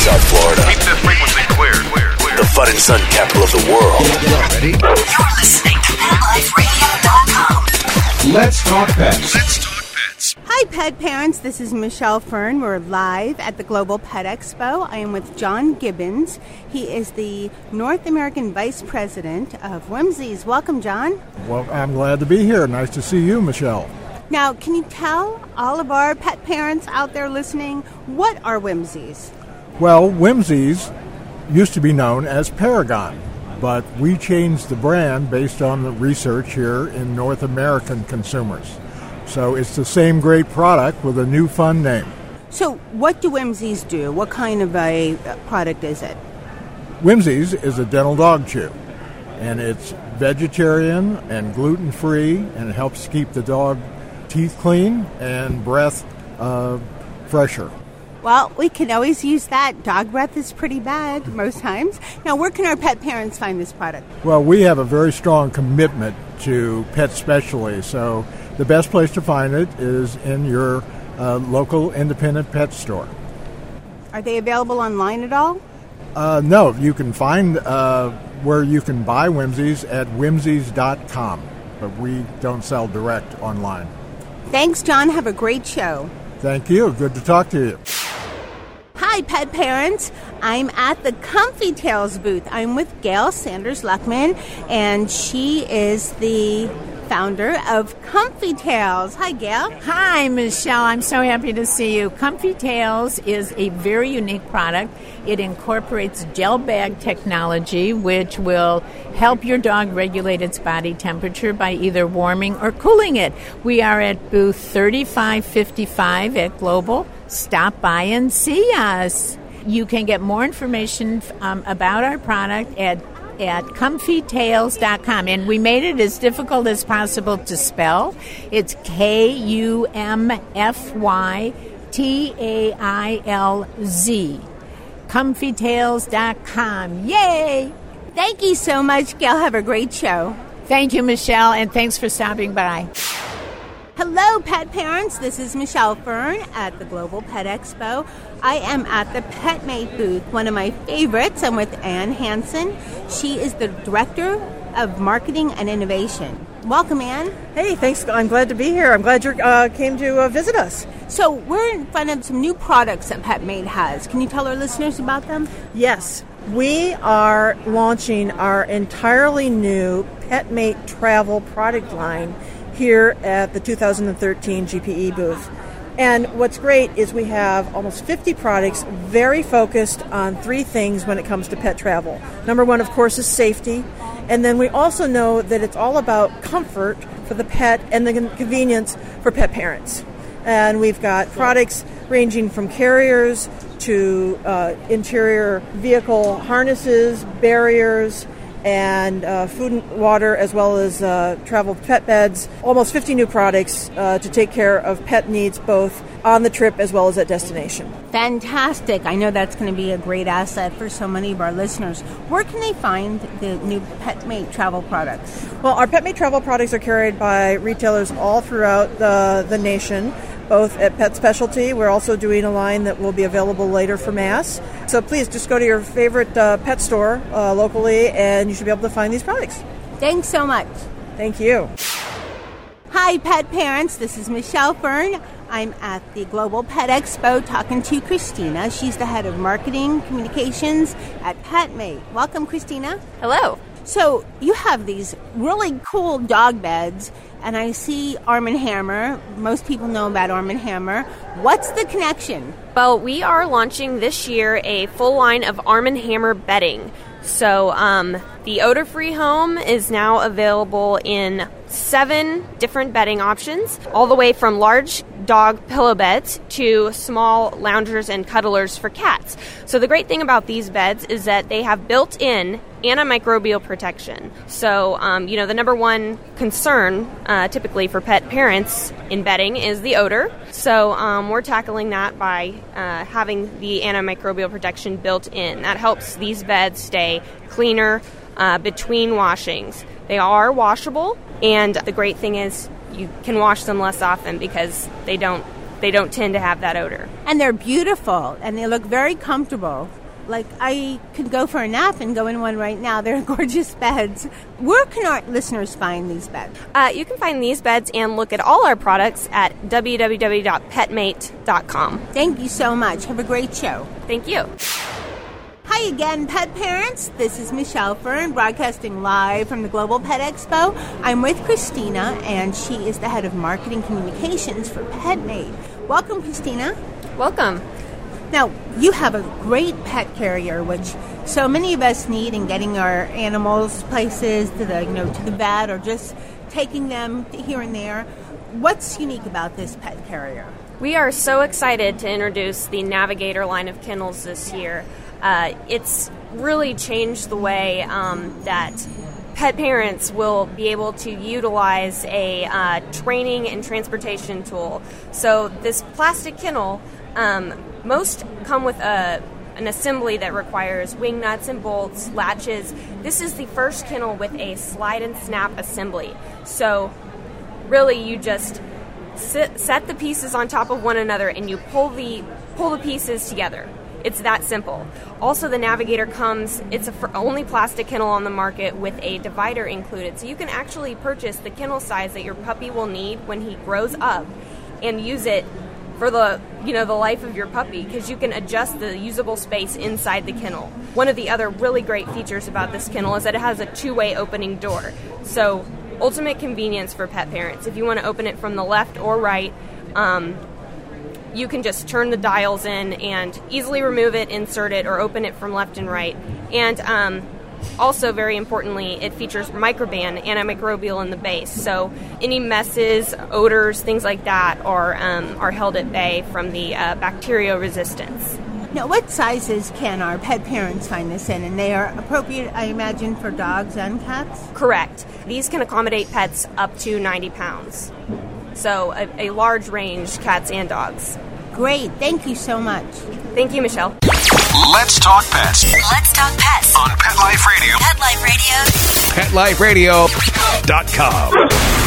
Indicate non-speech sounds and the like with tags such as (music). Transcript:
South Florida. Keep this frequency clear, clear, clear. The fun and sun capital of the world. Ready? You're listening to PetLifeRadio.com. Let's talk pets. Let's talk pets. Hi, pet parents. This is Michelle Fern. We're live at the Global Pet Expo. I am with John Gibbons. He is the North American Vice President of Whimzees. Welcome, John. Well, I'm glad to be here. Nice to see you, Michelle. Now, can you tell all of our pet parents out there listening what are Whimzees? Well, Whimzees used to be known as Paragon, but we changed the brand based on the research here in North American consumers. So it's the same great product with a new fun name. So, what do Whimzees do? What kind of a product is it? Whimzees is a dental dog chew, and it's vegetarian and gluten free, and it helps keep the dog teeth clean and breath uh, fresher. Well, we can always use that. Dog breath is pretty bad most times. Now, where can our pet parents find this product? Well, we have a very strong commitment to pet specialty, so the best place to find it is in your uh, local independent pet store. Are they available online at all? Uh, no, you can find uh, where you can buy Whimzees at whimzees.com, but we don't sell direct online. Thanks, John. Have a great show. Thank you. Good to talk to you. Hi, pet parents. I'm at the Kumfy Tailz booth. I'm with Gail Sanders Luckman, and she is the founder of Kumfy Tailz. Hi, Gail. Hi, Michelle. I'm so happy to see you. Kumfy Tailz is a very unique product. It incorporates gel bag technology, which will help your dog regulate its body temperature by either warming or cooling it. We are at booth 3555 at Global. Stop by and see us. You can get more information um, about our product at at kumfytailz.com. And we made it as difficult as possible to spell. It's K U M F Y T A I L Z. Kumfytailz.com. Yay! Thank you so much, Gail. Have a great show. Thank you, Michelle, and thanks for stopping by. Hello, pet parents. This is Michelle Fern at the Global Pet Expo. I am at the PetMate booth, one of my favorites. I'm with Ann Hansen. She is the Director of Marketing and Innovation. Welcome, Ann. Hey, thanks. I'm glad to be here. I'm glad you uh, came to uh, visit us. So, we're in front of some new products that PetMate has. Can you tell our listeners about them? Yes, we are launching our entirely new PetMate travel product line here at the 2013 GPE booth. And what's great is we have almost 50 products very focused on three things when it comes to pet travel. Number one, of course, is safety. And then we also know that it's all about comfort for the pet and the convenience for pet parents. And we've got products ranging from carriers to uh, interior vehicle harnesses, barriers, and uh, food and water, as well as uh, travel pet beds. Almost 50 new products uh, to take care of pet needs both on the trip as well as at destination. Fantastic. I know that's going to be a great asset for so many of our listeners. Where can they find the new PetMate travel products? Well, our PetMate travel products are carried by retailers all throughout the, the nation both at Pet Specialty. We're also doing a line that will be available later for mass. So please just go to your favorite uh, pet store uh, locally and you should be able to find these products. Thanks so much. Thank you. Hi, pet parents. This is Michelle Fern. I'm at the Global Pet Expo talking to Christina. She's the head of marketing communications at PetMate. Welcome, Christina. Hello. So, you have these really cool dog beds, and I see Arm & Hammer. Most people know about Arm & Hammer. What's the connection? Well, we are launching this year a full line of Arm & Hammer bedding. So, um, the odor free home is now available in seven different bedding options, all the way from large dog pillow beds to small loungers and cuddlers for cats. So, the great thing about these beds is that they have built in antimicrobial protection. So, um, you know, the number one concern uh, typically for pet parents in bedding is the odor. So, um, we're tackling that by uh, having the antimicrobial protection built in. That helps these beds stay cleaner uh, between washings. They are washable, and the great thing is you can wash them less often because they don't they don't tend to have that odor. And they're beautiful and they look very comfortable. Like I could go for a nap and go in one right now. (laughs) They're gorgeous beds. Where can our listeners find these beds? Uh, you can find these beds and look at all our products at www.petmate.com. Thank you so much. Have a great show. Thank you. Hi again, pet parents. This is Michelle Fern, broadcasting live from the Global Pet Expo. I'm with Christina, and she is the head of marketing communications for PetMate. Welcome, Christina. Welcome. Now, you have a great pet carrier, which so many of us need in getting our animals places to the you know to the vet or just taking them here and there. What's unique about this pet carrier? We are so excited to introduce the Navigator line of kennels this year. Uh, it's really changed the way um, that pet parents will be able to utilize a uh, training and transportation tool. So, this plastic kennel, um, most come with a an assembly that requires wing nuts and bolts, latches. This is the first kennel with a slide and snap assembly. So, really, you just sit, set the pieces on top of one another and you pull the pull the pieces together. It's that simple. Also, the Navigator comes, it's a only plastic kennel on the market with a divider included. So you can actually purchase the kennel size that your puppy will need when he grows up and use it for the you know the life of your puppy because you can adjust the usable space inside the kennel. One of the other really great features about this kennel is that it has a two-way opening door. So ultimate convenience for pet parents. If you want to open it from the left or right, um, you can just turn the dials in and easily remove it, insert it, or open it from left and right. And um, also, very importantly, it features microban antimicrobial in the base. So any messes, odors, things like that are um, are held at bay from the uh, bacterial resistance. Now, what sizes can our pet parents find this in? And they are appropriate, I imagine, for dogs and cats? Correct. These can accommodate pets up to 90 pounds. So a, a large range, cats and dogs. Great. Thank you so much. Thank you, Michelle. Let's talk pets Let's talk pets. on Pet Life Radio. Pet Life Radio. PetLifeRadio.com.